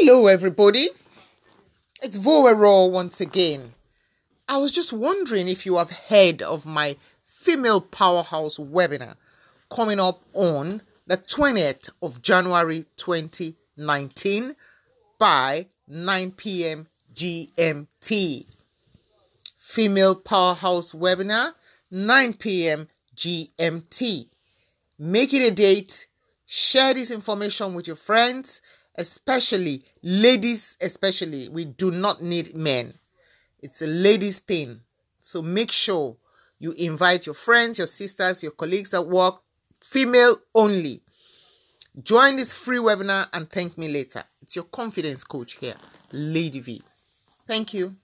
Hello, everybody. It's Vowero once again. I was just wondering if you have heard of my Female Powerhouse webinar coming up on the 20th of January 2019 by 9 p.m. GMT. Female Powerhouse webinar, 9 p.m. GMT. Make it a date. Share this information with your friends especially ladies especially we do not need men. It's a ladies thing. So make sure you invite your friends your sisters your colleagues at work female only. Join this free webinar and thank me later. It's your confidence coach here lady v. Thank you